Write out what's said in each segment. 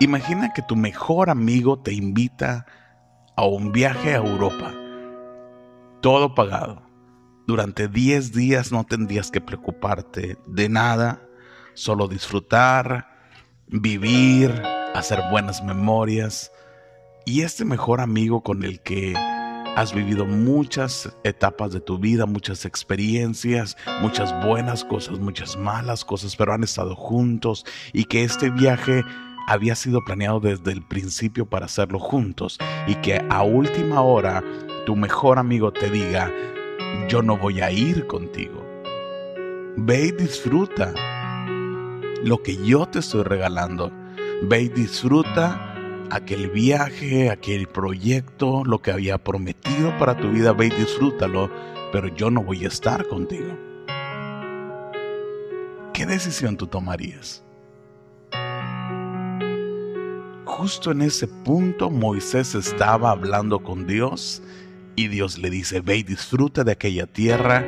Imagina que tu mejor amigo te invita a un viaje a Europa, todo pagado. Durante 10 días no tendrías que preocuparte de nada, solo disfrutar, vivir, hacer buenas memorias. Y este mejor amigo con el que has vivido muchas etapas de tu vida, muchas experiencias, muchas buenas cosas, muchas malas cosas, pero han estado juntos y que este viaje había sido planeado desde el principio para hacerlo juntos y que a última hora tu mejor amigo te diga, yo no voy a ir contigo. Ve y disfruta lo que yo te estoy regalando. Ve y disfruta aquel viaje, aquel proyecto, lo que había prometido para tu vida. Ve y disfrútalo, pero yo no voy a estar contigo. ¿Qué decisión tú tomarías? Justo en ese punto Moisés estaba hablando con Dios y Dios le dice, ve y disfruta de aquella tierra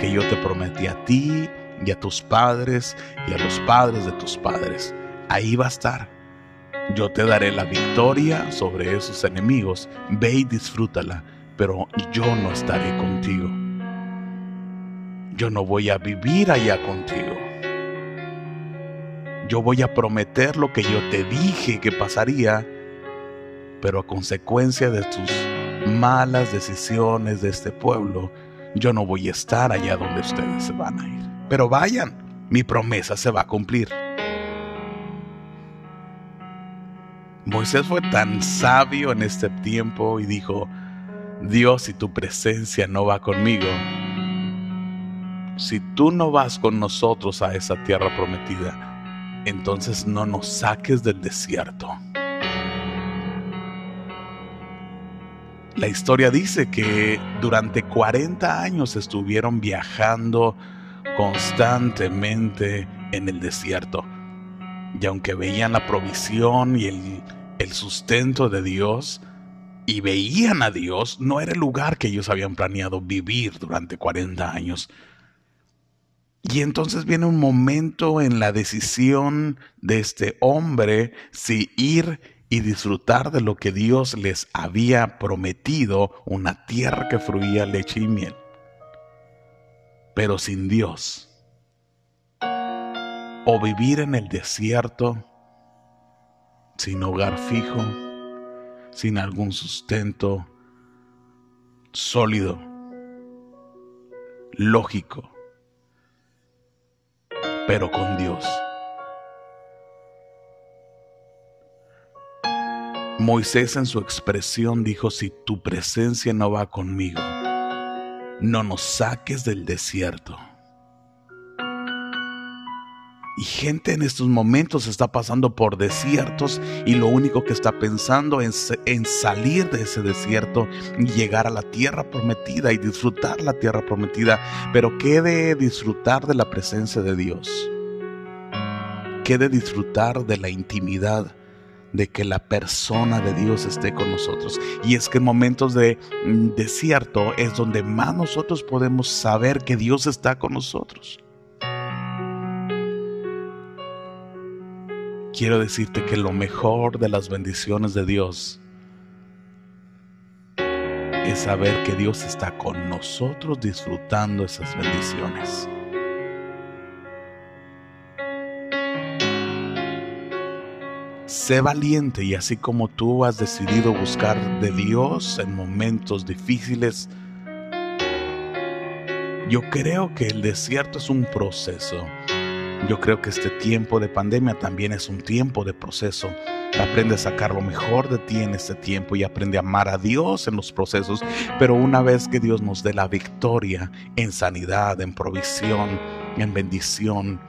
que yo te prometí a ti y a tus padres y a los padres de tus padres. Ahí va a estar. Yo te daré la victoria sobre esos enemigos. Ve y disfrútala, pero yo no estaré contigo. Yo no voy a vivir allá contigo. Yo voy a prometer lo que yo te dije que pasaría, pero a consecuencia de tus malas decisiones de este pueblo, yo no voy a estar allá donde ustedes se van a ir. Pero vayan, mi promesa se va a cumplir. Moisés fue tan sabio en este tiempo y dijo, Dios, si tu presencia no va conmigo, si tú no vas con nosotros a esa tierra prometida, entonces no nos saques del desierto. La historia dice que durante 40 años estuvieron viajando constantemente en el desierto. Y aunque veían la provisión y el, el, sustento de Dios y veían a Dios, no era el lugar que ellos habían planeado vivir durante 40 años. Y entonces viene un momento en la decisión de este hombre si ir y disfrutar de lo que Dios les había prometido, una tierra que fluía leche y miel. Pero sin Dios, o vivir en el desierto, sin hogar fijo, sin algún sustento sólido, lógico, pero con Dios. Moisés en su expresión dijo, si tu presencia no va conmigo, no nos saques del desierto. Y gente en estos momentos está pasando por desiertos y lo único que está pensando es en salir de ese desierto y llegar a la tierra prometida y disfrutar la tierra prometida. Pero ¿qué de disfrutar de la presencia de Dios? ¿Qué de disfrutar de la intimidad? de que la persona de Dios esté con nosotros. Y es que en momentos de mm, desierto es donde más nosotros podemos saber que Dios está con nosotros. Quiero decirte que lo mejor de las bendiciones de Dios es saber que Dios está con nosotros disfrutando esas bendiciones. Sé valiente y así como tú has decidido buscar de Dios en momentos difíciles, yo creo que el desierto es un proceso. Yo creo que este tiempo de pandemia también es un tiempo de proceso. Aprende a sacar lo mejor de ti en este tiempo y aprende a amar a Dios en los procesos. Pero una vez que Dios nos dé la victoria en sanidad, en provisión, en bendición,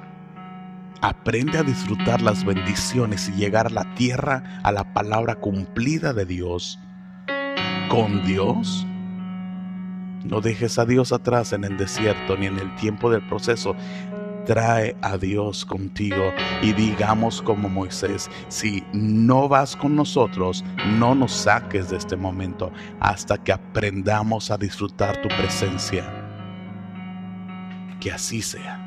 Aprende a disfrutar las bendiciones y llegar a la tierra, a la palabra cumplida de Dios. Con Dios. No dejes a Dios atrás en el desierto ni en el tiempo del proceso. Trae a Dios contigo y digamos como Moisés, si no vas con nosotros, no nos saques de este momento hasta que aprendamos a disfrutar tu presencia. Que así sea.